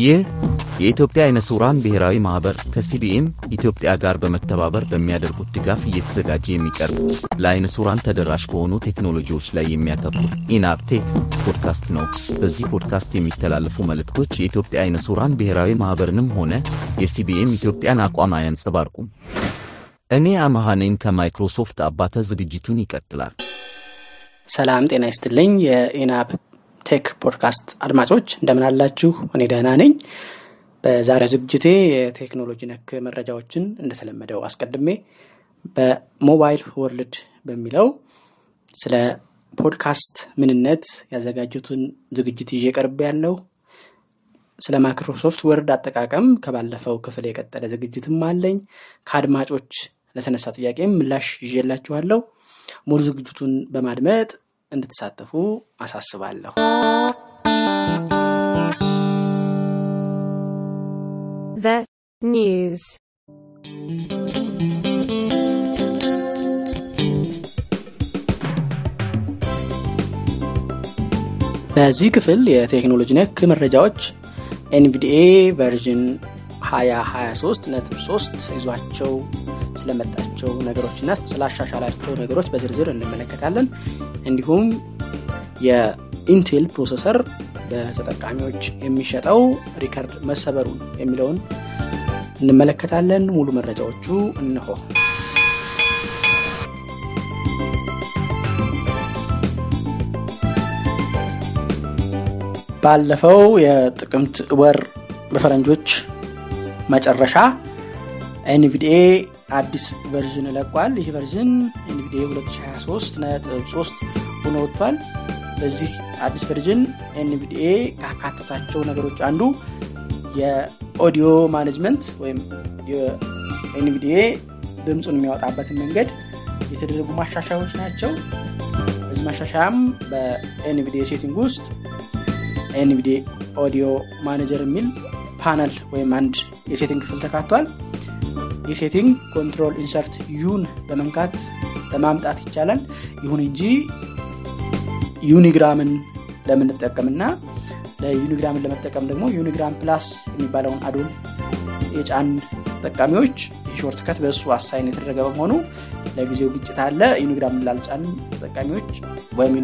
ይህ የኢትዮጵያ አይነ ስውራን ብሔራዊ ማኅበር ከ CBM ኢትዮጵያ ጋር በመተባበር በሚያደርጉት ድጋፍ እየተዘጋጀ የሚቀርብ ለአይነ ስውራን ተደራሽ በሆኑ ቴክኖሎጂዎች ላይ የሚያተኩር ENAB Tech ፖድካስት ነው። በዚህ ፖድካስት የሚተላለፉ መልእክቶች የኢትዮጵያ አይነ ስውራን ብሔራዊ ማኅበርንም ሆነ የ CBM ኢትዮጵያን አቋም አያንጸባርቁም። እኔ አመሃ ነኝ ከማይክሮሶፍት አባተ። ዝግጅቱን ይቀጥላል። ሰላም ጤና ይስጥልኝ። የ ENAB Tech ፖድካስት አድማጮች እንደምን አላችሁ? እኔ ደህና ነኝ። በዛሬው ዝግጅቴ የቴክኖሎጂ ነክ መረጃዎችን እንደተለመደው አስቀድሜ በ Mobile World በሚለው ስለ ፖድካስት ምንነት ያዘጋጁትን ዝግጅት ይዤ ቀርብ ያለው ስለ Microsoft Word አጠቃቀም ከባለፈው ክፍል የቀጠለ ዝግጅትም አለኝ። ከአድማጮች ለተነሳ ጥያቄም ምላሽ ይዤላችኋለሁ። ሙሉ ዝግጅቱን በማድመጥ እንድትሳተፉ አሳስባለሁ። The news. በዚህ ክፍል የቴክኖሎጂ ነክ መረጃዎች NVDA version 2023 ነጥብ 3 ይዟቸው ስለመጣቸው ነገሮችና ስላሻሻላቸው ነገሮች በዝርዝር እንመለከታለን። እንዲሁም የ Intel processor በተጠቃሚዎች የሚሸጠው ሪከርድ መሰበሩን የሚለውን እንመለከታለን። ሙሉ መረጃዎቹ እነሆ። ባለፈው የጥቅምት ወር በፈረንጆች መጨረሻ NVDA አዲስ version ለቋል። ይህ version NVDA 2023 ነጥብ 3 ሆኖ ወጥቷል። በዚህ አዲስ version NVDA ካካተታቸው ነገሮች አንዱ የ audio management ወይም NVDA ድምፁን የሚያወጣበትን መንገድ የተደረጉ ማሻሻያዎች ናቸው። በዚህ ማሻሻያም በ NVDA setting ውስጥ NVDA audio manager የሚል ፓነል ወይም አንድ የ setting ክፍል ተካቷል። ይህ setting control insert U ን በመንካት ለማምጣት ይቻላል። ይሁን እንጂ Unigram ን ለምንጠቀምና ለ Unigram ን ለመጠቀም ደግሞ Unigram Plus የሚባለውን add-on የጫንን ተጠቃሚዎች የ shortcut በእሱ assign የተደረገ በመሆኑ ለጊዜው ግጭት አለ። Unigram ላልጫንን ተጠቃሚዎች ወይም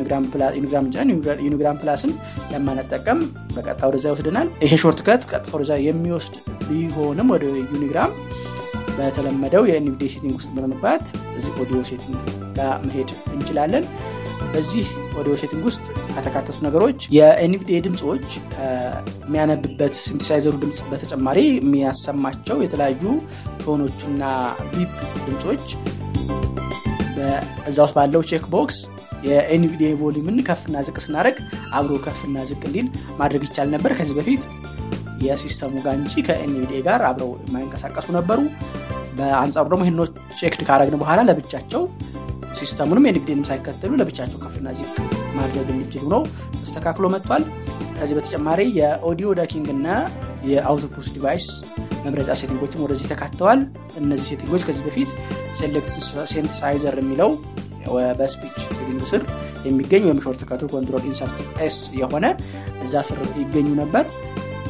Unigram Plus ን ለማንጠቀም በቀጥታ ወደዛ ይወስደናል። ይሄ shortcut ቀጥታ ወደዛ የሚወስድ ቢሆንም ወደ Unigram በተለመደው የ NVDA setting ውስጥ በመግባት እዚህ audio setting ጋር መሄድ እንችላለን። በዚህ audio setting ውስጥ ከተካተቱ ነገሮች የ NVDA ድምፆች ከሚያነብበት synthesizer ኡ ድምፅ በተጨማሪ የሚያሰማቸው የተለያዩ tone ኦችና beep ድምፆች እዛ ውስጥ ባለው check box የ NVDA volume ን ከፍና ዝቅ ስናደረግ አብሮ ከፍና ዝቅ እንዲል ማድረግ ይቻል ነበር። ከዚህ በፊት የ system ኡ ጋር እንጂ ከ NVDA ጋር አብረው የማይንቀሳቀሱ ነበሩ። በአንጻሩ ደግሞ ይህን unchecked ካረግን በኋላ ለብቻቸው system ኡንም NVDA ንም ሳይከተሉ ለብቻቸው ከፍና ዝቅ ማድረግ የሚችሉ ነው ተስተካክሎ መጥቷል። ከዚህ በተጨማሪ የ audio ducking እና የ output device መምረጫ setting ኦችም ወደዚህ ተካተዋል። እነዚህ setting ኦች ከዚህ በፊት select synthesizer የሚለው በ speech ring ስር የሚገኝ ወይም shortcut ኡ control insert S የሆነ እዛ ስር ይገኙ ነበር።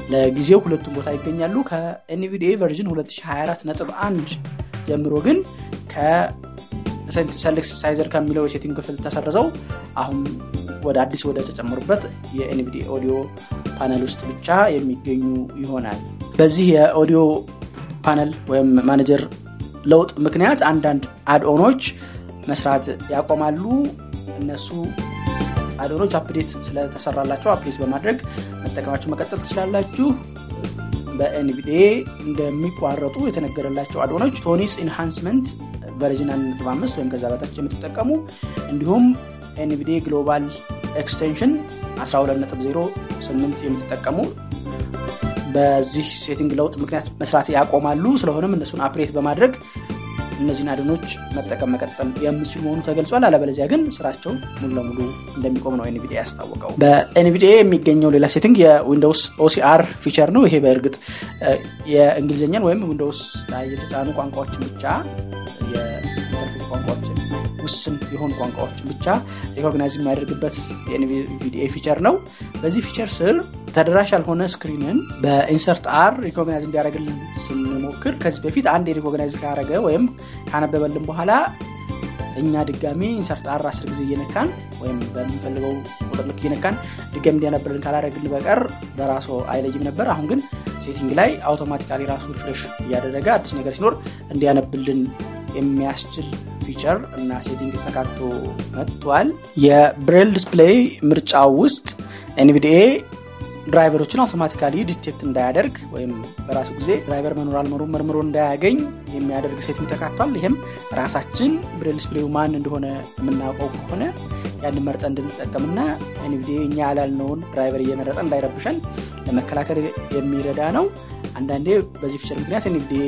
ለጊዜው ሁለቱም ቦታ ይገኛሉ። ከ NVDA version 2024 ነጥብ 1 ጀምሮ ግን ከ select synthesizer ከሚለው የ setting ክፍል ተሰርዘው አሁን ወደ አዲስ ወደ ተጨመሩበት የ NVDA audio panel ውስጥ ብቻ የሚገኙ ይሆናል። በዚህ የ audio panel ወይም ማኔጀር ለውጥ ምክንያት አንዳንድ add-on ኦች መስራት ያቆማሉ። እነሱ add-on ኦች update ስለተሰራላቸው update በማድረግ መጠቀማችሁን መቀጠል ትችላላችሁ። በ NVDA እንደሚቋረጡ የተነገረላቸው add-on ኦች Tony's enhancement version 1.5 ወይም ከዛ በታች የምትጠቀሙ እንዲሁም NVDA global extension 12.08 የምትጠቀሙ በዚህ setting ለውጥ ምክንያት መስራት ያቆማሉ። ስለሆነም እነሱን update በማድረግ እነዚህን add-on ኦች መጠቀም መቀጠል የምትችሉ መሆኑ ተገልጿል። አለበለዚያ ግን ስራቸው ሙሉ ለሙሉ እንደሚቆም ነው NVDA ያስታወቀው። በ NVDA የሚገኘው ሌላ setting የ Windows OCR feature ነው። ይሄ በእርግጥ የእንግሊዝኛን ወይም Windows ላይ የተጫኑ ቋንቋዎችን ብቻ የ interface ቋንቋዎችን ውስን የሆኑ ቋንቋዎችን ብቻ recognize የሚያደርግበት የ NVDA feature ነው። በዚህ feature ስር ተደራሽ ያልሆነ screen ን በ insert R recognize እንዲያደረግልን ስንሞክር ከዚህ በፊት አንድ recognize ካረገ ወይም ካነበበልን በኋላ እኛ ድጋሚ insert R አስር ጊዜ እየነካን ወይም በምንፈልገው ቁጥር ልክ እየነካን ድጋሚ እንዲያነብልን ካላደረግን በቀር በራሱ አይለይም ነበር። አሁን ግን setting ላይ automatically ራሱ refresh እያደረገ አዲስ ነገር ሲኖር እንዲያነብልን የሚያስችል feature እና setting ተካቶ መጥቷል። የብሬል display ምርጫው ውስጥ NVDA driver ኦችን automatically detect እንዳያደርግ ወይም በራሱ ጊዜ driver መኖር አለመኖሩን መርምሮ እንዳያገኝ የሚያደርግ setting ተካቷል። ይህም ራሳችን ብሬል display ኡ ማን እንደሆነ የምናውቀው ከሆነ ያንን መርጠን እንድንጠቀምና NVDA እኛ ያላልነውን driver እየመረጠ እንዳይረብሸን ለመከላከል የሚረዳ ነው አንዳንዴ በዚህ feature ምክንያት NVDA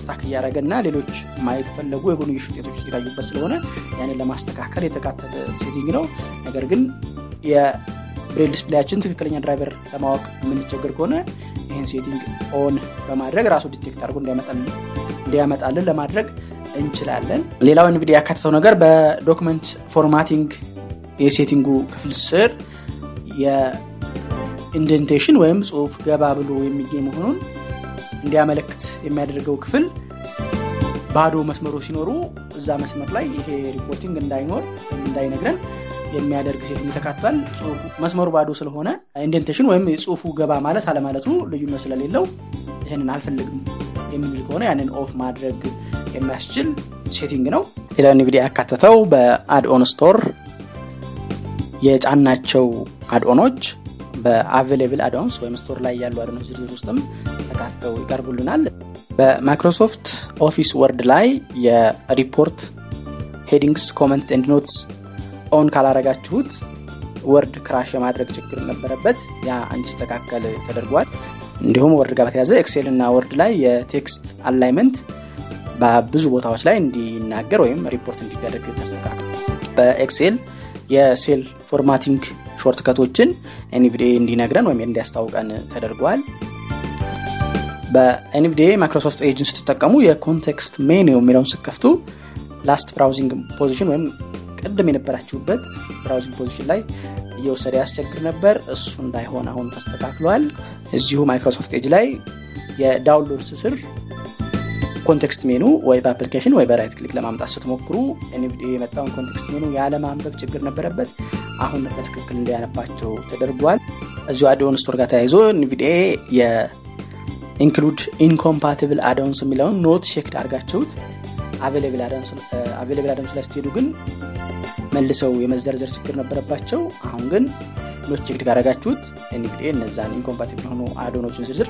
stuck እያደረገ እና ሌሎች የማይፈለጉ የጎንዮሽ ውጤቶች እየታዩበት ስለሆነ ያንን ለማስተካከል የተካተተ setting ነው። ነገር ግን የብሬል display ኣችን ትክክለኛ driver ለማወቅ የምንቸገር ከሆነ ይህን setting on በማድረግ ራሱ detect አድርጎ እንዲያመጣልን ለማድረግ እንችላለን። ሌላው እንግዲህ ያካተተው ነገር በ document formatting የ setting ኡ ክፍል ስር የ indentation ወይም ጽሁፍ ገባ ብሎ የሚገኝ መሆኑን እንዲያመለክት የሚያደርገው ክፍል ባዶ መስመሮች ሲኖሩ እዛ መስመር ላይ ይሄ reporting እንዳይኖር እንዳይነግረን የሚያደርግ setting ተካቷል መስመሩ ባዶ ስለሆነ indentation ወይም የጽሁፉ ገባ ማለት አለማለቱ ልዩነት ስለሌለው ይህንን አልፈልግም የምንል ከሆነ ያንን off ማድረግ የሚያስችል setting ነው። ሌላ እንግዲህ ያካተተው በ add-on store የጫናቸው add-on ኦች በ available add-ons ወይም store ላይ ያሉ add-on ኦች ዝርዝር ውስጥም ተካተው ይቀርቡልናል። በ Microsoft Office Word ላይ የ report headings comments and notes on ካላረጋችሁት Word crash የማድረግ ችግር ነበረበት። ያ እንዲስተካከል ተደርጓል። እንዲሁም Word ጋር በተያዘ Excel እና Word ላይ የ text alignment በብዙ ቦታዎች ላይ እንዲናገር ወይም ሪፖርት እንዲደረግ ተስተካክል በ Excel የ cell formatting shortcut ኦችን NVDA እንዲነግረን ወይም እንዲያስታውቀን ተደርጓል። በ NVDA Microsoft Edge ን ስትጠቀሙ የ context menu የሚለውን ስከፍቱ last browsing position ወይም ቅድም የነበራችሁበት browsing position ላይ እየወሰደ ያስቸግር ነበር። እሱ እንዳይሆን አሁን ተስተካክሏል። እዚሁ Microsoft Edge ላይ የ download ስር context menu ወይ በ application ወይ በ right click ለማምጣት ስትሞክሩ NVDA የመጣውን context menu ያለማንበብ ችግር ነበረበት አሁን በትክክል እንዲያነባቸው ተደርጓል። እዚሁ add-on store ጋር ተያይዞ NVDA የ include incompatible add-ons የሚለውን not checked አድርጋችሁት available add-ons ላይ ስትሄዱ ግን መልሰው የመዘርዘር ችግር ነበረባቸው። አሁን ግን not checked ካረጋችሁት NVDA እነዛን incompatible የሆኑ add-on ኦችን ዝርዝር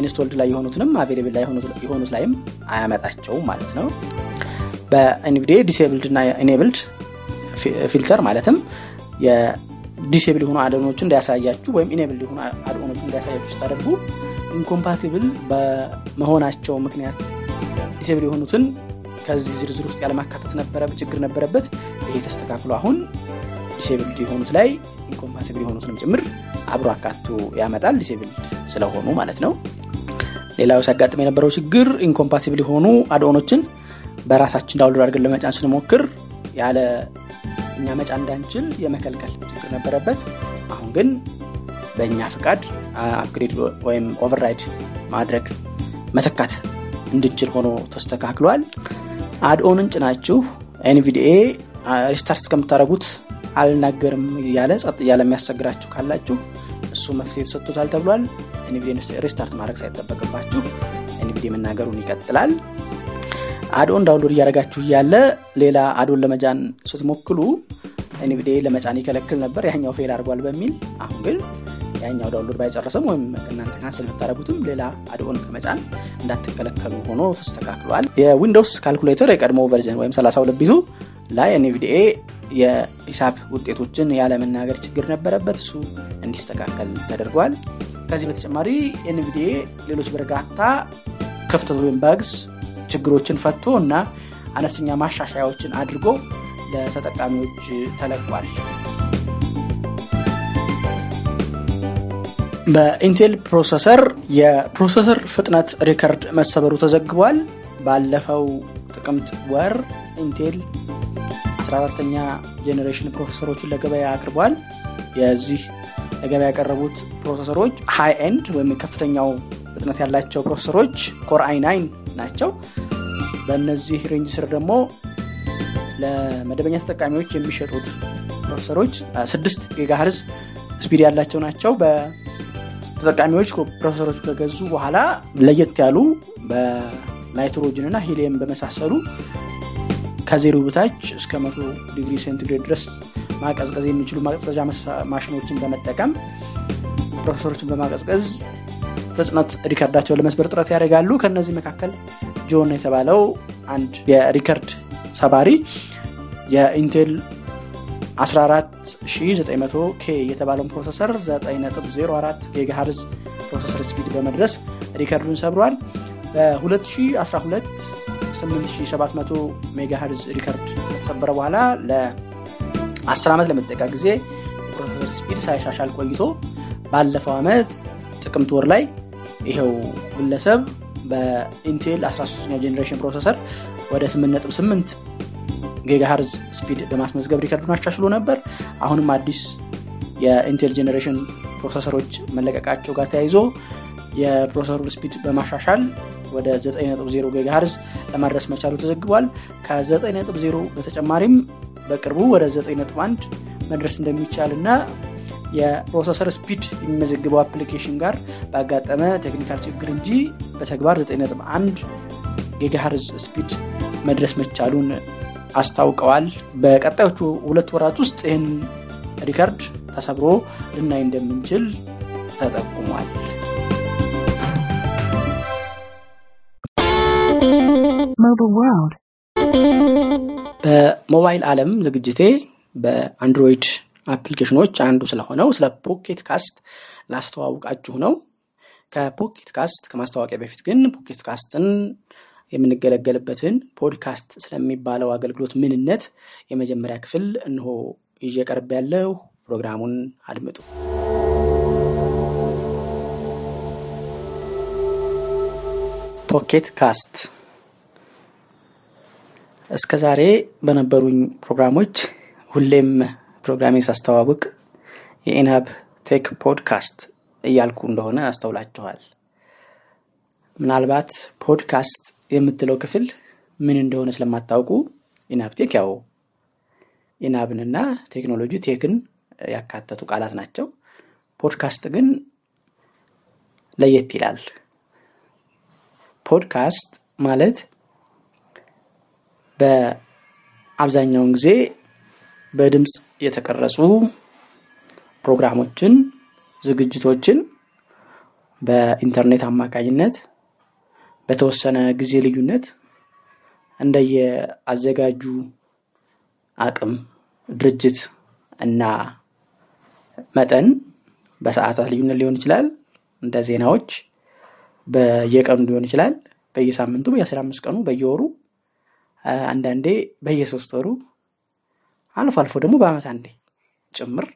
installed ላይ የሆኑትንም available ላይ የሆኑት ላይም አያመጣቸውም ማለት ነው። በ NVDA disabled እና enabled filter ማለትም የ disable የሆኑ add-on ኦችን እንዲያሳያችሁ ወይም enable የሆኑ add-on ኦችን እንዲያሳያችሁ ስታደርጉ incompatible በመሆናቸው ምክንያት disable የሆኑትን ከዚህ ዝርዝር ውስጥ ያለማካተት ችግር ነበረበት። ይሄ ተስተካክሎ አሁን disabled የሆኑት ላይ incompatible የሆኑትንም ጭምር አብሮ አካቶ ያመጣል disabled ስለሆኑ ማለት ነው። ሌላው ሲያጋጥም የነበረው ችግር incompatible የሆኑ add-on ኦችን በራሳችን download አድርገን ለመጫን ስንሞክር ያለ እኛ መጫን እንዳንችል የመከልከል ችግር ነበረበት አሁን ግን በእኛ ፍቃድ upgrade ወይም override ማድረግ መተካት እንድንችል ሆኖ ተስተካክሏል። add-on ን ጭናችሁ NVDA restart እስከምታደረጉት አልናገርም እያለ ጸጥ እያለ የሚያስቸግራችሁ ካላችሁ እሱ መፍትሄ ተሰጥቶታል ተብሏል። NVDA restart ማድረግ ሳይጠበቅባችሁ NVDA መናገሩን ይቀጥላል add-on download እያደረጋችሁ እያለ ሌላ add-on ለመጫን ስትሞክሩ NVDA ለመጫን ይከለክል ነበር ያኛው fail አድርጓል በሚል አሁን ግን ያኛው download ባይጨረሰም ወይም እናንተ cancel ብታደረጉትም ሌላ add-on ከመጫን እንዳትከለከሉ ሆኖ ተስተካክሏል። የ Windows calculator የቀድሞ version ወይም 32 bit ኡ ላይ NVDA የሂሳብ ውጤቶችን ያለመናገር ችግር ነበረበት እሱ እንዲስተካከል ተደርጓል። ከዚህ በተጨማሪ NVDA ሌሎች በርካታ ክፍተት ወይም bugs ችግሮችን ፈቶ እና አነስተኛ ማሻሻያዎችን አድርጎ ለተጠቃሚዎች ተለቋል በ Intel processor የ processor ፍጥነት ሪከርድ መሰበሩ ተዘግቧል ባለፈው ጥቅምት ወር Intel 14ተኛ generation processor ኦችን ለገበያ አቅርቧል። የዚህ ለገበያ ያቀረቡት processor ኦች high end ወይም ከፍተኛው ፍጥነት ያላቸው processor ኦች Core i9 ናቸው። በእነዚህ range ስር ደግሞ ለመደበኛ ተጠቃሚዎች የሚሸጡት processor ኦች 6 gigahertz speed ያላቸው ናቸው። በተጠቃሚዎች processor ኦች ከገዙ በኋላ ለየት ያሉ በናይትሮጅን እና ሂሊየም በመሳሰሉ ከዜሮ በታች እስከ መቶ ዲግሪ ሴንቲግሬድ ድረስ ማቀዝቀዝ የሚችሉ ማቀዝቀዣ ማሽኖችን በመጠቀም processor ኦችን በማቀዝቀዝ ፍጥነት ሪከርዳቸውን ለመስበር ጥረት ያደርጋሉ። ከእነዚህ መካከል ጆን የተባለው አንድ የሪከርድ ሰባሪ የ Intel 14900 K የተባለውን processor 9.04 gigahertz processor speed በመድረስ ሪከርዱን ሰብሯል። በ2012 8700 ሜጋሃርዝ ሪከርድ ከተሰበረ በኋላ ለ10 ዓመት ለተጠጋ ጊዜ የ processor speed ሳይሻሻል ቆይቶ ባለፈው ዓመት ጥቅምት ወር ላይ ይኸው ግለሰብ በ Intel 13ኛ generation processor ወደ 8.8 gigahertz speed በማስመዝገብ ሪከርዱን አሻሽሎ ነበር። አሁንም አዲስ የ Intel generation processor ኦች መለቀቃቸው ጋር ተያይዞ የ processor ኡን speed በማሻሻል ወደ 9.0 gigahertz ለማድረስ መቻሉ ተዘግቧል። ከ9.0 በተጨማሪም በቅርቡ ወደ 9.1 መድረስ እንደሚቻል እና የ processor speed የሚመዘግበው application ጋር ባጋጠመ ቴክኒካል ችግር እንጂ በተግባር 9.1 gigahertz speed መድረስ መቻሉን አስታውቀዋል። በቀጣዮቹ ሁለት ወራት ውስጥ ይህን ሪከርድ ተሰብሮ ልናይ እንደምንችል ተጠቁሟል።. በሞባይል ዓለም ዝግጅቴ በ Android application ኦች አንዱ ስለሆነው ስለ Pocket Cast ላስተዋውቃችሁ ነው። ከ Pocket Cast ከማስታወቂያ በፊት ግን Pocket Cast ን የምንገለገልበትን ፖድካስት ስለሚባለው አገልግሎት ምንነት የመጀመሪያ ክፍል እነሆ ይዤ ያለው ፕሮግራሙን አድምጡ። Pocket Cast እስከ ዛሬ በነበሩኝ ፕሮግራሞች ሁሌም ፕሮግራሜን ሳስተዋውቅ የኢናብ ቴክ ፖድካስት እያልኩ እንደሆነ አስተውላችኋል። ምናልባት ፖድካስት የምትለው ክፍል ምን እንደሆነ ስለማታውቁ ኢናብ ቴክ ያው ኢናብንና ቴክኖሎጂ ቴክን ያካተቱ ቃላት ናቸው። ፖድካስት ግን ለየት ይላል። ፖድካስት ማለት በአብዛኛውን ጊዜ በድምፅ የተቀረጹ ፕሮግራሞችን፣ ዝግጅቶችን በኢንተርኔት አማካኝነት በተወሰነ ጊዜ ልዩነት እንደየ አዘጋጁ አቅም ድርጅት እና መጠን በሰዓታት ልዩነት ሊሆን ይችላል። እንደ ዜናዎች በየቀኑ ሊሆን ይችላል። በየሳምንቱ፣ በየአስራ አምስት ቀኑ፣ በየወሩ አንዳንዴ በየሶስት ወሩ አልፎ አልፎ ደግሞ በአመት አንዴ ጭምር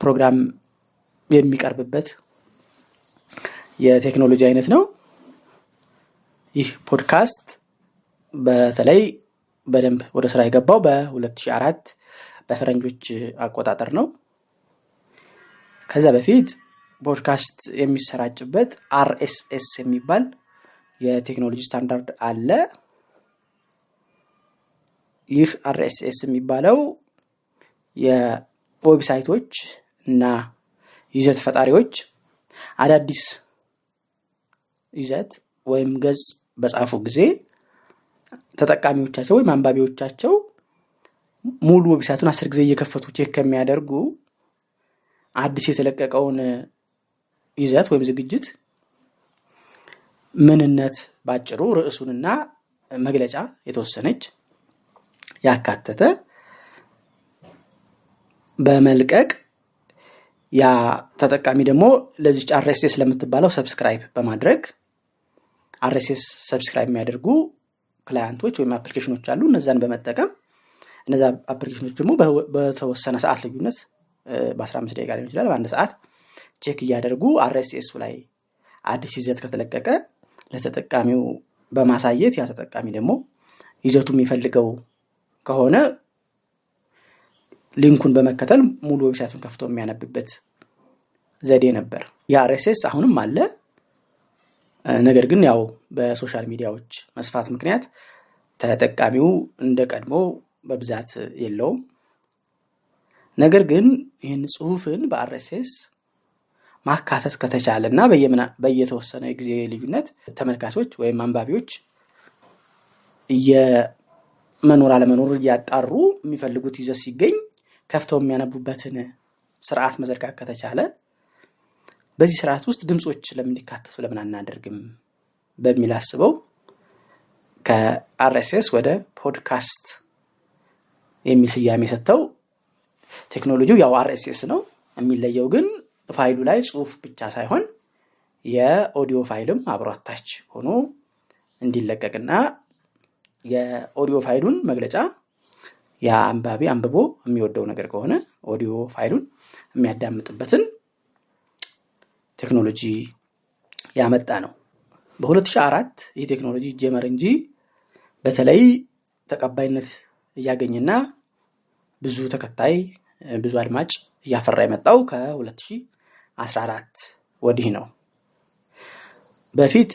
ፕሮግራም የሚቀርብበት የቴክኖሎጂ አይነት ነው። ይህ ፖድካስት በተለይ በደንብ ወደ ስራ የገባው በ2004 በፈረንጆች አቆጣጠር ነው። ከዛ በፊት ፖድካስት የሚሰራጭበት RSS የሚባል የቴክኖሎጂ ስታንዳርድ አለ። ይህ RSS የሚባለው የ website ኦች እና ይዘት ፈጣሪዎች አዳዲስ ይዘት ወይም ገጽ በጻፉ ጊዜ ተጠቃሚዎቻቸው ወይም አንባቢዎቻቸው ሙሉ website ኡን አስር ጊዜ እየከፈቱ check ከሚያደርጉ አዲስ የተለቀቀውን ይዘት ወይም ዝግጅት ምንነት ባጭሩ ርዕሱንና መግለጫ የተወሰነች ያካተተ በመልቀቅ ያ ተጠቃሚ ደግሞ ለዚች RSS ለምትባለው subscribe በማድረግ RSS subscribe የሚያደርጉ client ኦች ወይም application ኦች አሉ። እነዛን በመጠቀም እነዚ application ኦች ደግሞ በተወሰነ ሰዓት ልዩነት በ15 ደቂቃ ሊሆን ይችላል፣ በአንድ ሰዓት check እያደረጉ RSS ኡ ላይ አዲስ ይዘት ከተለቀቀ ለተጠቃሚው በማሳየት ያ ተጠቃሚ ደግሞ ይዘቱ የሚፈልገው ከሆነ link ኡን በመከተል ሙሉ website ኡን ከፍቶ የሚያነብበት ዘዴ ነበር። የ RSS አሁንም አለ። ነገር ግን ያው በ social media ዎች መስፋት ምክንያት ተጠቃሚው እንደ ቀድሞ በብዛት የለውም። ነገር ግን ይህን ጽሁፍን በ RSS ማካተት ከተቻለ እና በየተወሰነ ጊዜ ልዩነት ተመልካቾች ወይም አንባቢዎች የመኖር አለመኖር እያጣሩ የሚፈልጉት ይዘት ሲገኝ ከፍተው የሚያነቡበትን ስርዓት መዘርጋት ከተቻለ በዚህ ስርዓት ውስጥ ድምፆች ለምን እንዲካተቱ ለምን አናደርግም በሚል አስበው ከ RSS ወደ ፖድካስት የሚል ስያሜ ሰጥተው ቴክኖሎጂው ያው RSS ነው። የሚለየው ግን ፋይሉ ላይ ጽሁፍ ብቻ ሳይሆን የኦዲዮ ፋይልም አብሮ attach ሆኖ እንዲለቀቅና የኦዲዮ ፋይሉን መግለጫ የአንባቢ አንብቦ የሚወደው ነገር ከሆነ ኦዲዮ ፋይሉን የሚያዳምጥበትን ቴክኖሎጂ ያመጣ ነው። በ2004 ይህ ቴክኖሎጂ ጀመር እንጂ በተለይ ተቀባይነት እያገኘና ብዙ ተከታይ ብዙ አድማጭ እያፈራ የመጣው ከ2014 ወዲህ ነው። በፊት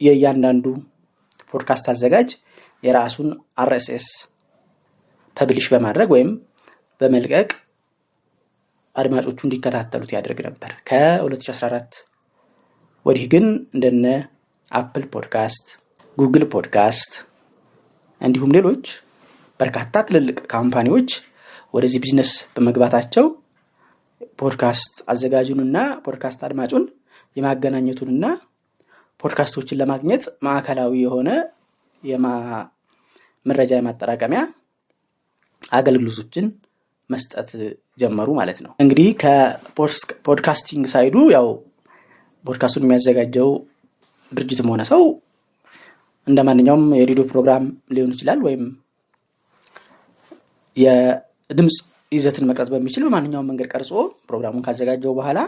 የእያንዳንዱ ፖድካስት አዘጋጅ የራሱን RSS publish በማድረግ ወይም በመልቀቅ አድማጮቹ እንዲከታተሉት ያደርግ ነበር። ከ2014 ወዲህ ግን እንደነ አፕል ፖድካስት፣ ጉግል ፖድካስት እንዲሁም ሌሎች በርካታ ትልልቅ ካምፓኒዎች ወደዚህ ቢዝነስ በመግባታቸው ፖድካስት አዘጋጁንና ፖድካስት አድማጩን የማገናኘቱንና ፖድካስቶችን ለማግኘት ማዕከላዊ የሆነ መረጃ የማጠራቀሚያ አገልግሎቶችን መስጠት ጀመሩ ማለት ነው። እንግዲህ ከ podcasting side ኡ ያው ፖድካስቱን የሚያዘጋጀው ድርጅትም ሆነ ሰው እንደ ማንኛውም የሬዲዮ ፕሮግራም ሊሆን ይችላል ወይም የድምፅ ይዘትን መቅረጽ በሚችል በማንኛውም መንገድ ቀርጾ ፕሮግራሙን ካዘጋጀው በኋላ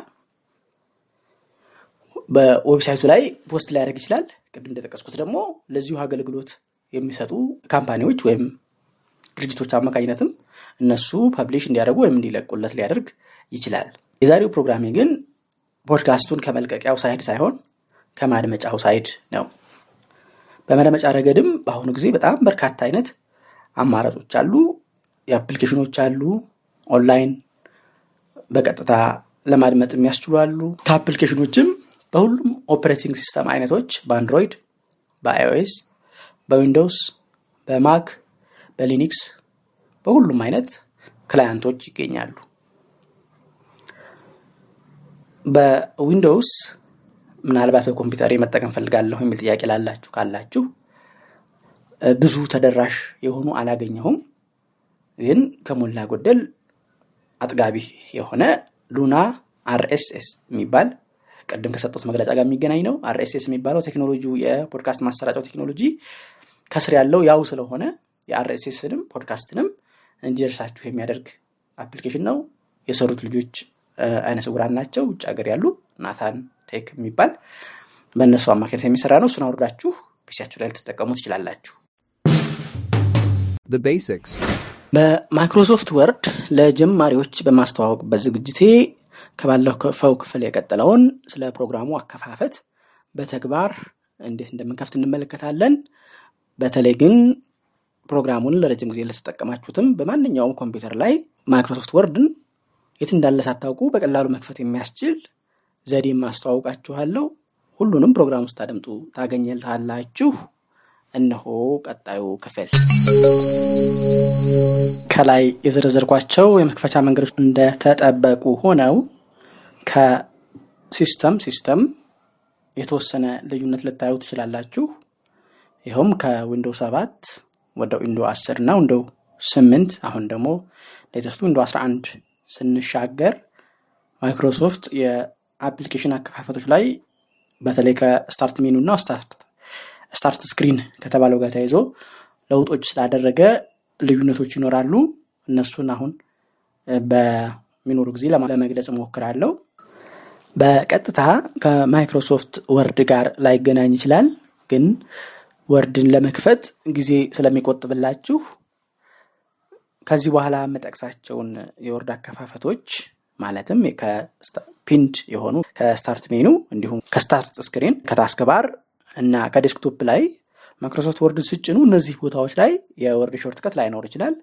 በ website ኡ ላይ post ሊያደርግ ይችላል። ቅድም እንደጠቀስኩት ደግሞ ለዚሁ አገልግሎት የሚሰጡ ካምፓኒዎች ወይም ድርጅቶች አማካኝነትም እነሱ publish እንዲያደርጉ ወይም እንዲለቁለት ሊያደርግ ይችላል። የዛሬው ፕሮግራሜ ግን ፖድካስቱን ከመልቀቂያው side ሳይሆን ከማድመጫው side ነው። በማድመጫ ረገድም በአሁኑ ጊዜ በጣም በርካታ አይነት አማራጮች አሉ። የ application ኦች አሉ። ኦንላይን በቀጥታ ለማድመጥ የሚያስችሉ አሉ። ከ application ኦችም በሁሉም operating system አይነቶች በአንድሮይድ፣ በአይኦኤስ፣ በዊንዶውስ፣ በማክ፣ በሊኒክስ በሁሉም አይነት client ኦች ይገኛሉ። በዊንዶውስ ምናልባት በኮምፒውተር መጠቀም ፈልጋለሁ የሚል ጥያቄ ላላችሁ ካላችሁ ብዙ ተደራሽ የሆኑ አላገኘሁም። ግን ከሞላ ጎደል አጥጋቢ የሆነ Lunar RSS የሚባል ቅድም ከሰጡት መግለጫ ጋር የሚገናኝ ነው። RSS የሚባለው ቴክኖሎጂ የፖድካስት ማሰራጫው ቴክኖሎጂ ከስር ያለው ያው ስለሆነ የ RSS ንም ፖድካስትንም እንዲደርሳችሁ የሚያደርግ application ነው። የሰሩት ልጆች አይነ ስውራን ናቸው። ውጭ ሀገር ያሉ ናታን ቴክ የሚባል በእነሱ አማካኝነት የሚሰራ ነው። እሱን አውርዳችሁ PC ያችሁ ላይ ልትጠቀሙ ትችላላችሁ።. በማይክሮሶፍት ወርድ ለጀማሪዎች በማስተዋውቅበት ዝግጅቴ ከባለፈው ክፍል የቀጠለውን ስለ ፕሮግራሙ አከፋፈት በተግባር እንዴት እንደምንከፍት እንመለከታለን። በተለይ ግን ፕሮግራሙን ለረጅም ጊዜ ለተጠቀማችሁትም በማንኛውም ኮምፒውተር ላይ Microsoft Word ን የት እንዳለ ሳታውቁ በቀላሉ መክፈት የሚያስችል ዘዴም አስተዋውቃችኋለሁ። ሁሉንም ፕሮግራም ውስጥ ስታደምጡ ታገኙታላችሁ። እነሆ ቀጣዩ ክፍል። ከላይ የዘረዘርኳቸው የመክፈቻ መንገዶች እንደተጠበቁ ሆነው ከ system system የተወሰነ ልዩነት ልታዩ ትችላላችሁ። ይኸውም ከ Windows ሰባት ወደ Windows አስር እና Windows ስምንት አሁን ደግሞ latest ኡ Windows አስራ አንድ ስንሻገር Microsoft የ application አከፋፈቶች ላይ በተለይ ከ start menu እና start screen ከተባለው ጋር ተያይዞ ለውጦች ስላደረገ ልዩነቶች ይኖራሉ። እነሱን አሁን በሚኖሩ ጊዜ ለመግለጽ እሞክራለሁ። በቀጥታ ከ Microsoft Word ጋር ላይገናኝ ይችላል። ግን Word ን ለመክፈት ጊዜ ስለሚቆጥብላችሁ ከዚህ በኋላ የምጠቅሳቸውን የ Word አከፋፈቶች ማለትም pinned የሆኑ ከ start menu እንዲሁም ከ start screen ከ taskbar እና ከ desktop ላይ Microsoft Word ስትጭኑ እነዚህ ቦታዎች ላይ የ Word shortcut ላይኖር ይችላል።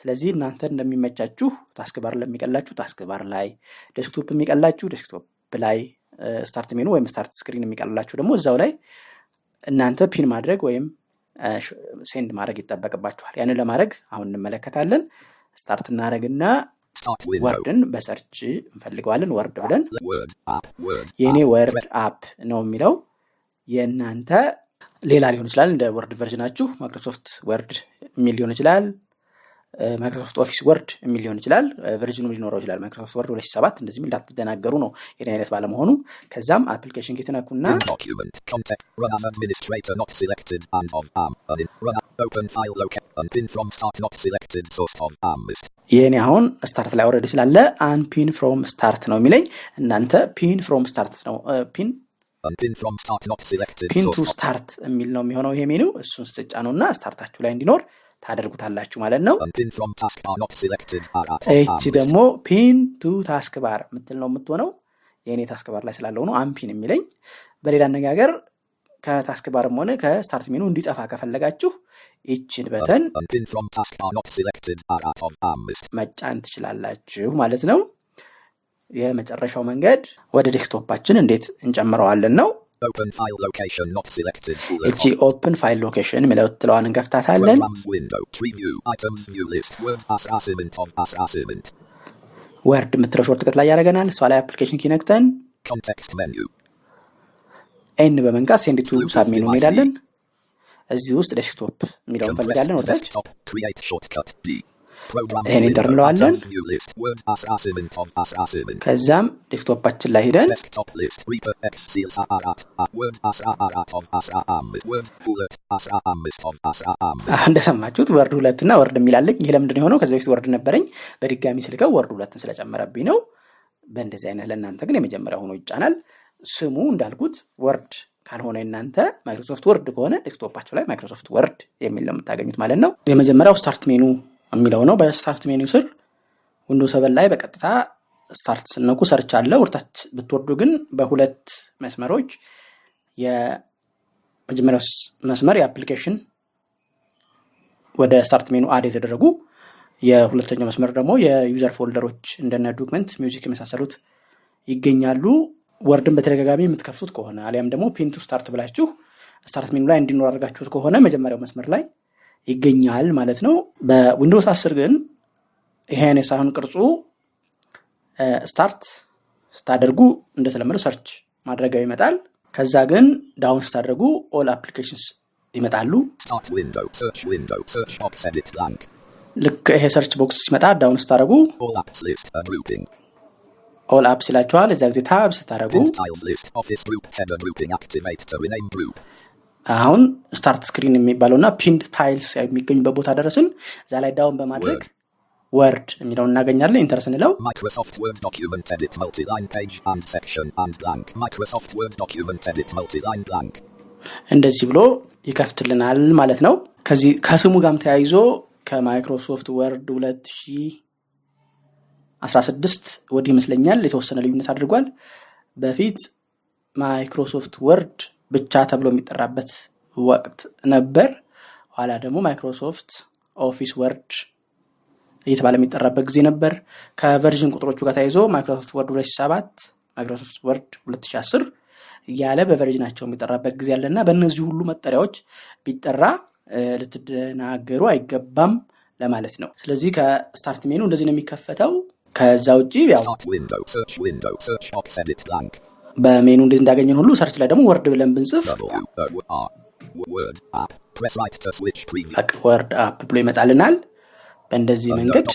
ስለዚህ እናንተ እንደሚመቻችሁ taskbar ለሚቀላችሁ taskbar ላይ፣ desktop የሚቀላችሁ desktop ላይ፣ start menu ወይም start screen የሚቀላላችሁ ደግሞ እዛው ላይ እናንተ pin ማድረግ ወይም send ማድረግ ይጠበቅባችኋል። ያንን ለማድረግ አሁን እንመለከታለን። start እናደርግና. Word ን በ search እንፈልገዋለን። Word ብለን የእኔ. Word app ነው የሚለው የእናንተ ሌላ ሊሆን ይችላል። እንደ Word version ኣችሁ Microsoft Word የሚል ሊሆን ይችላል። Microsoft Office Word የሚል ሊሆን ይችላል። version ኡ ሊኖረው ይችላል። Microsoft Word ሁለት ሺህ ሰባት እንደዚህ የሚል እንዳትደናገሩ ነው የኔ አይነት ባለመሆኑ። ከዛም application key ትነኩና. የእኔ አሁን start ላይ Word ስላለ unpin from start ነው የሚለኝ። እናንተ pin from start ነው pin pin to start የሚል ነው የሚሆነው ይሄ ሜኑ። እሱን ስትጫኑ እና start ኣችሁ ላይ እንዲኖር ታደርጉታላችሁ ማለት ነው። of ይቺ am list. ደግሞ pin to taskbar የምትል ነው የምትሆነው። የእኔ taskbar ላይ ስላለው ነው unpin የሚለኝ። በሌላ አነጋገር ከ taskbar ም ሆነ ከ start menu እንዲጠፋ ከፈለጋችሁ ይችን button. መጫን ትችላላችሁ ማለት ነው። የመጨረሻው መንገድ ወደ desktop ኣችን እንዴት እንጨምረዋለን ነው። Open file location not selected. Bullet እቺ open file location assessment of assessment. Word የምትለው shortcut ላይ ያደረገናል። እሷ ላይ application key ነክተን. N በመንካት send to submenu እንሄዳለን። እዚህ ውስጥ desktop Compressed እንፈልጋለን ወደታች window. enter እንለዋለን።. ከዛም desktop ኣችን ላይ ሄደን እንደሰማችሁት Word ሁለት እና Word የሚላለኝ ይህ ለምንድን ነው የሆነው? ከዚህ በፊት Word ነበረኝ በድጋሚ ስልከው Word ሁለትን ስለጨመረብኝ ነው። በእንደዚህ አይነት ለእናንተ ግን የመጀመሪያ ሆኖ ይጫናል። ስሙ እንዳልኩት Word ካልሆነ እናንተ Microsoft Word ከሆነ desktop ኣችሁ ላይ Microsoft Word የሚል ነው የምታገኙት ማለት ነው። የመጀመሪያው start menu የሚለው ነው። በ start menu ስር Windows seven ላይ በቀጥታ start ስትነኩ search አለ። ወደታች ብትወርዱ ግን በሁለት መስመሮች የመጀመሪያው መስመር የ application ወደ start menu add የተደረጉ የሁለተኛው መስመር ደግሞ የ user folder ኦች እንደነ document፣ music የመሳሰሉት ይገኛሉ። Word ን በተደጋጋሚ የምትከፍቱት ከሆነ አሊያም ደግሞ pin to start ብላችሁ start menu ላይ እንዲኖር አድርጋችሁት ከሆነ መጀመሪያው መስመር ላይ ይገኛል ማለት ነው። በ Windows አስር ግን ይሄ አይነት ሳይሆን ቅርጹ start ስታደርጉ እንደተለመደው search ማድረጊያው ይመጣል። ከዛ ግን down ስታደርጉ all applications ይመጣሉ።. ልክ ይሄ search box ሲመጣ down ስታደርጉ All apps list. A grouping. All apps ይላችኋል። እዚያ ጊዜ tab ስታደርጉ አሁን start screen የሚባለውና pinned tiles የሚገኙበት ቦታ ደረስን። እዛ ላይ down በማድረግ Word የሚለውን እናገኛለን። enter ስንለው Microsoft Word document edit multi-line page and section and blank. Microsoft Word document edit multi-line blank. እንደዚህ ብሎ ይከፍትልናል ማለት ነው። ከዚህ ከስሙ ጋርም ተያይዞ ከ Microsoft Word 2016 ወዲህ ይመስለኛል የተወሰነ ልዩነት አድርጓል። በፊት Microsoft Word ብቻ ተብሎ የሚጠራበት ወቅት ነበር። ኋላ ደግሞ Microsoft Office Word እየተባለ የሚጠራበት ጊዜ ነበር። ከ version ቁጥሮቹ ጋር ተያይዞ Microsoft Word 2007 Microsoft Word 2010 እያለ በ version ኣቸው የሚጠራበት ጊዜ አለ እና በእነዚህ ሁሉ መጠሪያዎች ቢጠራ ልትደናገሩ አይገባም ለማለት ነው። ስለዚህ ከ start menu እንደዚህ ነው የሚከፈተው። ከዛ ውጭ በሜኑ እንዴት እንዳገኘን ሁሉ search ላይ ደግሞ word ብለን ብንጽፍ Word app ብሎ ይመጣልናል። በእንደዚህ መንገድ.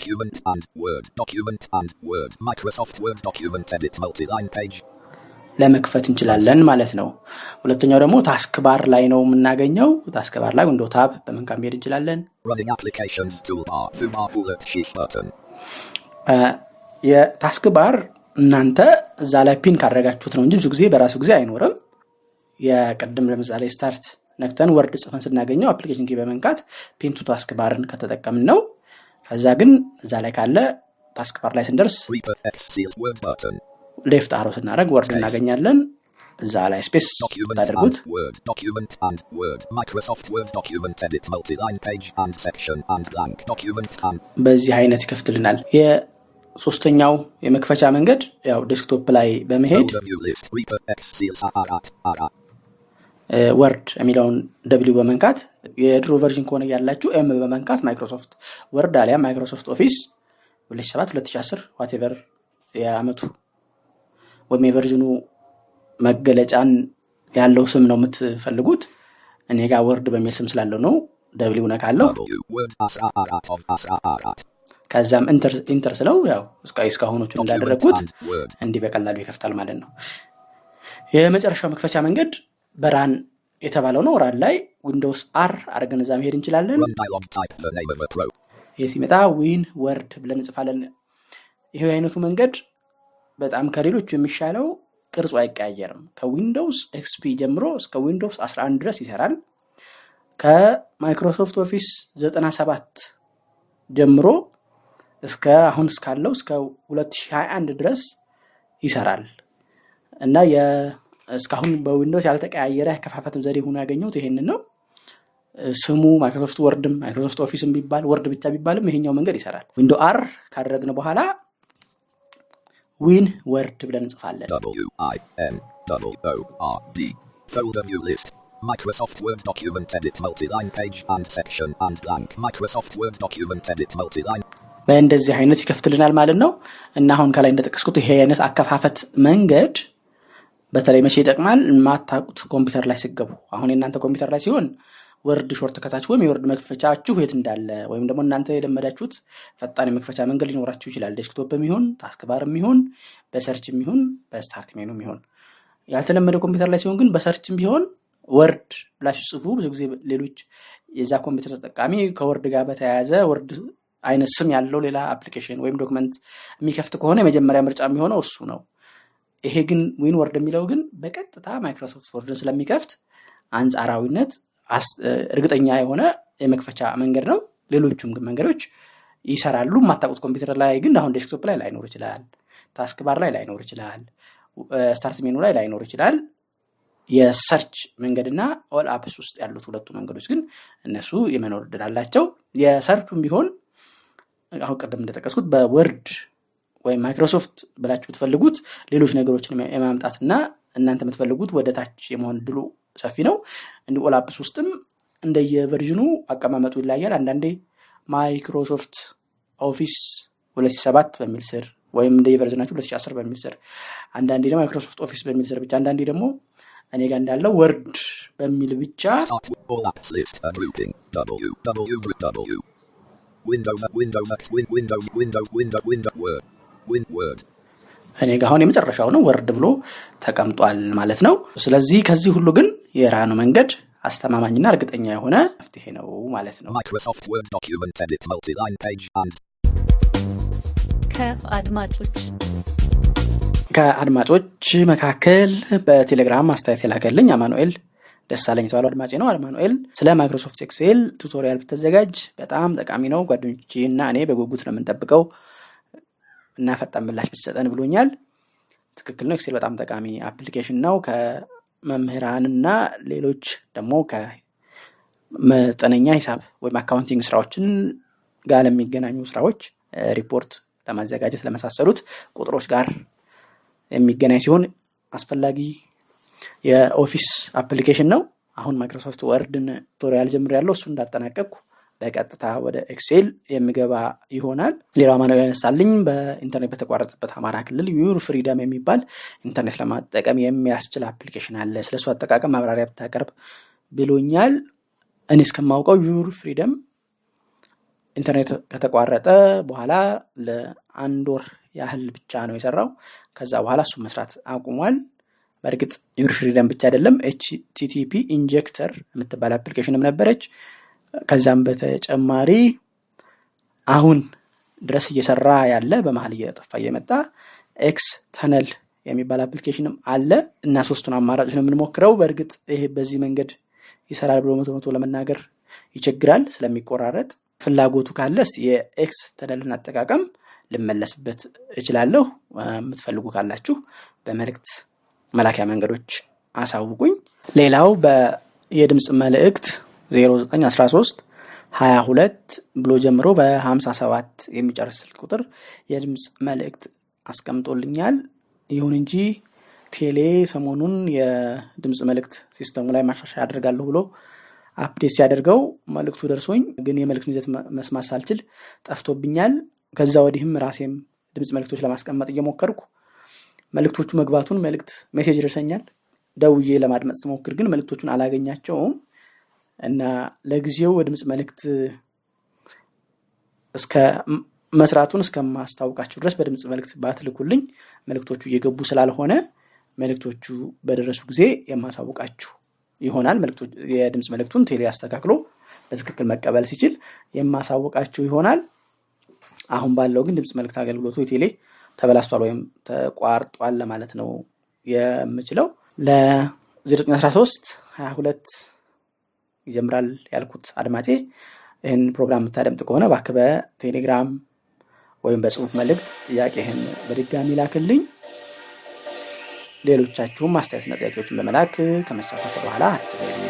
ለመክፈት እንችላለን ማለት ነው። ሁለተኛው ደግሞ task bar ላይ ነው የምናገኘው። task bar ላይ window tab በመንካት መሄድ እንችላለን። የ task bar እናንተ እዛ ላይ pin ካደረጋችሁት ነው እንጂ ብዙ ጊዜ በራሱ ጊዜ አይኖርም። የቅድም ለምሳሌ start ነክተን Word ጽፈን ስናገኘው application key በመንካት pin to task bar ን ከተጠቀምን ነው። ከዛ ግን እዛ ላይ ካለ task bar ላይ ስንደርስ. left arrow ስናደረግ Word. እናገኛለን እዛ ላይ space ታደርጉት በዚህ አይነት ይከፍትልናል የሶስተኛው የመክፈቻ መንገድ ያው desktop ላይ በመሄድ. Word የሚለውን W በመንካት የድሮ version ከሆነ ያላችሁ M በመንካት Microsoft Word አሊያም Microsoft Office 2007 2010 whatever የአመቱ ወይም የ version ኡ መገለጫን ያለው ስም ነው የምትፈልጉት እኔ ጋር Word በሚል ስም ስላለው ነው W ነካለው ከዛም enter ስለው ያው እስካ- እስካሁኖቹ Word. እንዲህ በቀላሉ ይከፍታል ማለት ነው። የመጨረሻው መክፈቻ መንገድ በ run የተባለው ነው። run ላይ Windows R አድርገን እዛ መሄድ እንችላለን. ይህ ሲመጣ winword ብለን እንጽፋለን። ይህ አይነቱ መንገድ በጣም ከሌሎቹ የሚሻለው ቅርጹ አይቀያየርም። ከ Windows XP ጀምሮ እስከ Windows 11 ድረስ ይሰራል። ከ Microsoft Office 97 ጀምሮ እስከ አሁን እስካለው እስከ 2021 ድረስ ይሰራል እና እስካሁን በ Windows ያልተቀያየረ ያከፋፈትም ዘዴ ሆኖ ያገኘሁት ይሄንን ነው ስሙ Microsoft Word ም Microsoft Office ም ቢባል Word ብቻ ቢባልም ይሄኛው መንገድ ይሰራል window R ካደረግን በኋላ winword ብለን እንጽፋለን. Microsoft Word document edit multi-line page and section and blank. Microsoft Word document edit multi-line. በእንደዚህ አይነት ይከፍትልናል ማለት ነው። እና አሁን ከላይ እንደጠቀስኩት ይሄ አይነት አከፋፈት መንገድ በተለይ መቼ ይጠቅማል? የማታውቁት ኮምፒውተር ላይ ስገቡ አሁን የእናንተ ኮምፒውተር ላይ ሲሆን Word shortcut ኣች ወይም የ Word መክፈቻችሁ የት እንዳለ ወይም ደግሞ እናንተ የለመዳችሁት ፈጣን የመክፈቻ መንገድ ሊኖራችሁ ይችላል። desktop የሚሆን taskbar የሚሆን በ search የሚሆን በ start menu የሚሆን። ያልተለመደ ኮምፒውተር ላይ ሲሆን ግን በ search ም ቢሆን Word ብላችሁ ጽፉ። ብዙ ጊዜ ሌሎች የዛ ኮምፒውተር ተጠቃሚ ከ Word ጋር በተያያዘ Word አይነት ስም ያለው ሌላ application ወይም document የሚከፍት ከሆነ የመጀመሪያ ምርጫ የሚሆነው እሱ ነው። ይሄ ግን winword የሚለው ግን በቀጥታ Microsoft Word ን ስለሚከፍት አንጻራዊነት እርግጠኛ የሆነ የመክፈቻ መንገድ ነው። ሌሎቹም መንገዶች ይሰራሉ። የማታውቁት ኮምፒውተር ላይ ግን አሁን desktop ላይ ላይኖር ይችላል። task bar ላይ ላይኖር ይችላል። start menu ላይ ላይኖር ይችላል። የ search መንገድና all apps ውስጥ ያሉት ሁለቱ መንገዶች ግን እነሱ የመኖር እድል የ search ኡም ቢሆን አሁን ቀደም እንደጠቀስኩት በ Word ወይም ማይክሮሶፍት ብላችሁ ብትፈልጉት ሌሎች ነገሮችን የማምጣትና እናንተ የምትፈልጉት ወደ ታች የመሆን እድሉ ሰፊ ነው። እንዲ all apps ውስጥም እንደየ version ኑ አቀማመጡ ይለያል አንዳንዴ Microsoft Office 2007 በሚል ስር ወይም እንደየ version ናችሁ 2010 በሚል ስር አንዳንዴ ደግሞ Microsoft Office በሚል ስር ብቻ አንዳንዴ ደግሞ እኔ ጋር እንዳለው Word በሚል ብቻ Window window window window window window word. Win word. እኔ ጋር አሁን የመጨረሻው ነው Word ብሎ ተቀምጧል ማለት ነው ስለዚህ ከዚህ ሁሉ ግን የ run ኡ መንገድ አስተማማኝና እርግጠኛ የሆነ መፍትሄ ነው ማለት ነው ከአድማጮች ከአድማጮች መካከል በቴሌግራም አስተያየት የላከልኝ አማኑኤል ደሳለኝ የተባለው አድማጭ ነው። አማኑኤል ስለ Microsoft Excel tutorial ብትዘጋጅ በጣም ጠቃሚ ነው። ጓደኞቼ እና እኔ በጉጉት ነው የምንጠብቀው እና ፈጣን ምላሽ ብትሰጠን ብሎኛል። ትክክል ነው። Excel በጣም ጠቃሚ application ነው። ከመምህራንና ሌሎች ደግሞ ከመጠነኛ ሂሳብ ወይም accounting ስራዎችን ጋር ለሚገናኙ ስራዎች ሪፖርት ለማዘጋጀት ለመሳሰሉት ቁጥሮች ጋር የሚገናኝ ሲሆን አስፈላጊ የ Office application ነው። አሁን Microsoft Word ን tutorial ጀምር ያለው እሱ እንዳጠናቀቅኩ በቀጥታ ወደ Excel የሚገባ ይሆናል። ሌላው ማነው ያነሳልኝ። በኢንተርኔት በተቋረጠበት አማራ ክልል Your Freedom የሚባል ኢንተርኔት ለማጠቀም የሚያስችል application አለ። ስለሱ አጠቃቀም ማብራሪያ ብታቀርብ ብሎኛል። እኔ እስከማውቀው Your Freedom ኢንተርኔት ከተቋረጠ በኋላ ለአንድ ወር ያህል ብቻ ነው የሰራው። ከዛ በኋላ እሱ መስራት አቁሟል በእርግጥ Your Freedom ብቻ አይደለም HTTP Injector የምትባል application ም ነበረች ከዛም በተጨማሪ አሁን ድረስ እየሰራ ያለ በመሀል እየጠፋ እየመጣ X Tunnel የሚባል application ም አለ እና ሶስቱን አማራጮች ነው የምንሞክረው በእርግጥ ይሄ በዚህ መንገድ ይሰራል ብሎ መቶ መቶ ለመናገር ይቸግራል ስለሚቆራረጥ ፍላጎቱ ካለስ የ X Tunnel ን አጠቃቀም ልመለስበት እችላለሁ። የምትፈልጉ ካላችሁ በመልእክት መላኪያ መንገዶች አሳውቁኝ። ሌላው የድምፅ መልእክት 0913 22 ብሎ ጀምሮ በ57 የሚጨርስ ስልክ ቁጥር የድምፅ መልእክት አስቀምጦልኛል። ይሁን እንጂ ቴሌ ሰሞኑን የድምፅ መልእክት ሲስተሙ ላይ ማሻሻያ አደርጋለሁ ብሎ update ሲያደርገው መልእክቱ ደርሶኝ ግን የመልእክቱን ይዘት መስማት ሳልችል ጠፍቶብኛል። ከዛ ወዲህም ራሴም ድምፅ መልእክቶች ለማስቀመጥ እየሞከርኩ መልእክቶቹ መግባቱን መልእክት message ይደርሰኛል። ደውዬ ለማድመጥ ስሞክር ግን መልእክቶቹን አላገኛቸውም እና ለጊዜው የድምፅ መልእክት እስከ መስራቱን እስከማስታውቃችሁ ድረስ በድምፅ መልእክት ባትልኩልኝ መልእክቶቹ እየገቡ ስላልሆነ መልእክቶቹ በደረሱ ጊዜ የማሳውቃችሁ ይሆናል። የድምፅ መልእክቱን ቴሌ አስተካክሎ በትክክል መቀበል ሲችል የማሳውቃችሁ ይሆናል። አሁን ባለው ግን ድምፅ መልእክት አገልግሎቱ የቴሌ ተበላስቷል ወይም ተቋርጧል ለማለት ነው የምችለው። ለ913 22 ይጀምራል ያልኩት አድማጬ ይህን ፕሮግራም የምታደምጥ ከሆነ እባክህ በቴሌግራም ወይም በጽሁፍ መልእክት ጥያቄህን በድጋሚ ላክልኝ። ሌሎቻችሁም አስተያየትና ጥያቄዎችን በመላክ ከመሳተፍ ወደኋላ አትበሉ።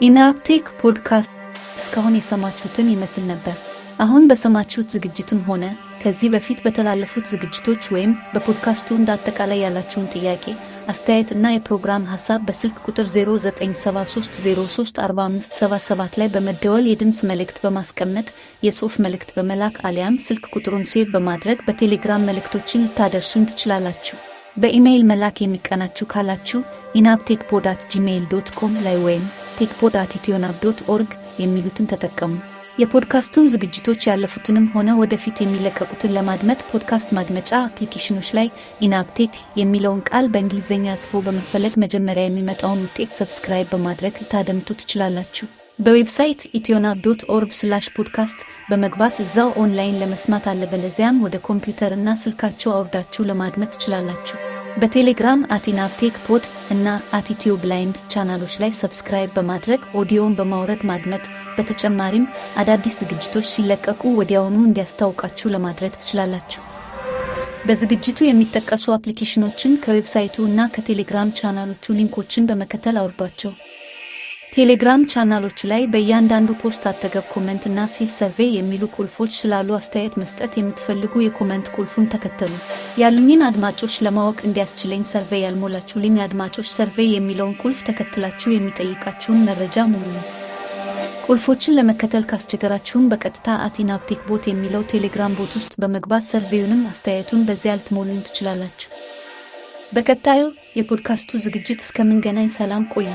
ኢናብ ቴክ ፖድካስት እስካሁን የሰማችሁትን ይመስል ነበር። አሁን በሰማችሁት ዝግጅትም ሆነ ከዚህ በፊት በተላለፉት ዝግጅቶች ወይም በፖድካስቱ እንደ አጠቃላይ ያላችሁን ጥያቄ፣ አስተያየት እና የፕሮግራም ሀሳብ በስልክ ቁጥር 0973034577 ላይ በመደወል የድምፅ መልእክት በማስቀመጥ የጽሑፍ መልእክት በመላክ አሊያም ስልክ ቁጥሩን save በማድረግ በቴሌግራም መልእክቶችን ልታደርሱን ትችላላችሁ። በኢሜይል መላክ የሚቀናችሁ ካላችሁ ኢናብቴክፖድ at ጂሜይል dot com ላይ ወይም ቴክፖድ at ኢትዮናብ dot org የሚሉትን ተጠቀሙ። የፖድካስቱን ዝግጅቶች ያለፉትንም ሆነ ወደፊት የሚለቀቁትን ለማድመጥ ፖድካስት ማድመጫ application ኖች ላይ ኢናብ ቴክ የሚለውን ቃል በእንግሊዝኛ ጽፎ በመፈለግ መጀመሪያ የሚመጣውን ውጤት subscribe በማድረግ ልታደምጡ ትችላላችሁ። በዌብሳይት ኢትዮናብ dot org slash ፖድካስት በመግባት እዛው ኦንላይን ለመስማት አለበለዚያም ወደ ኮምፒውተር እና ስልካችሁ አውርዳችሁ ለማድመጥ ትችላላችሁ። በቴሌግራም at ኢናብቴክ ፖድ እና አቲቲዩብ ብላይንድ ቻናሎች ላይ subscribe በማድረግ ኦዲዮን በማውረድ ማድመጥ፣ በተጨማሪም አዳዲስ ዝግጅቶች ሲለቀቁ ወዲያውኑ እንዲያስታውቃችሁ ለማድረግ ትችላላችሁ። በዝግጅቱ የሚጠቀሱ application ኖችን ከዌብሳይቱ እና ከቴሌግራም ቻናሎቹ link ኦችን በመከተል አውርዷቸው። ቴሌግራም ቻናሎቹ ላይ በእያንዳንዱ post አጠገብ comment እና fill survey የሚሉ ቁልፎች ስላሉ አስተያየት መስጠት የምትፈልጉ የ comment ቁልፉን ተከተሉ። ያሉኝን አድማጮች ለማወቅ እንዲያስችለኝ survey ያልሞላችሁልኝ አድማጮች survey የሚለውን ቁልፍ ተከትላችሁ የሚጠይቃችሁን መረጃ ሙሉ። ቁልፎችን ለመከተል ካስቸገራችሁም በቀጥታ at ኢናብቴክ bot የሚለው ቴሌግራም bot ውስጥ በመግባት survey ኡንም አስተያየቱን በዚያ ልትሞሉን ትችላላችሁ። በቀጣዩ የፖድካስቱ ዝግጅት እስከምንገናኝ ሰላም ቆዩ።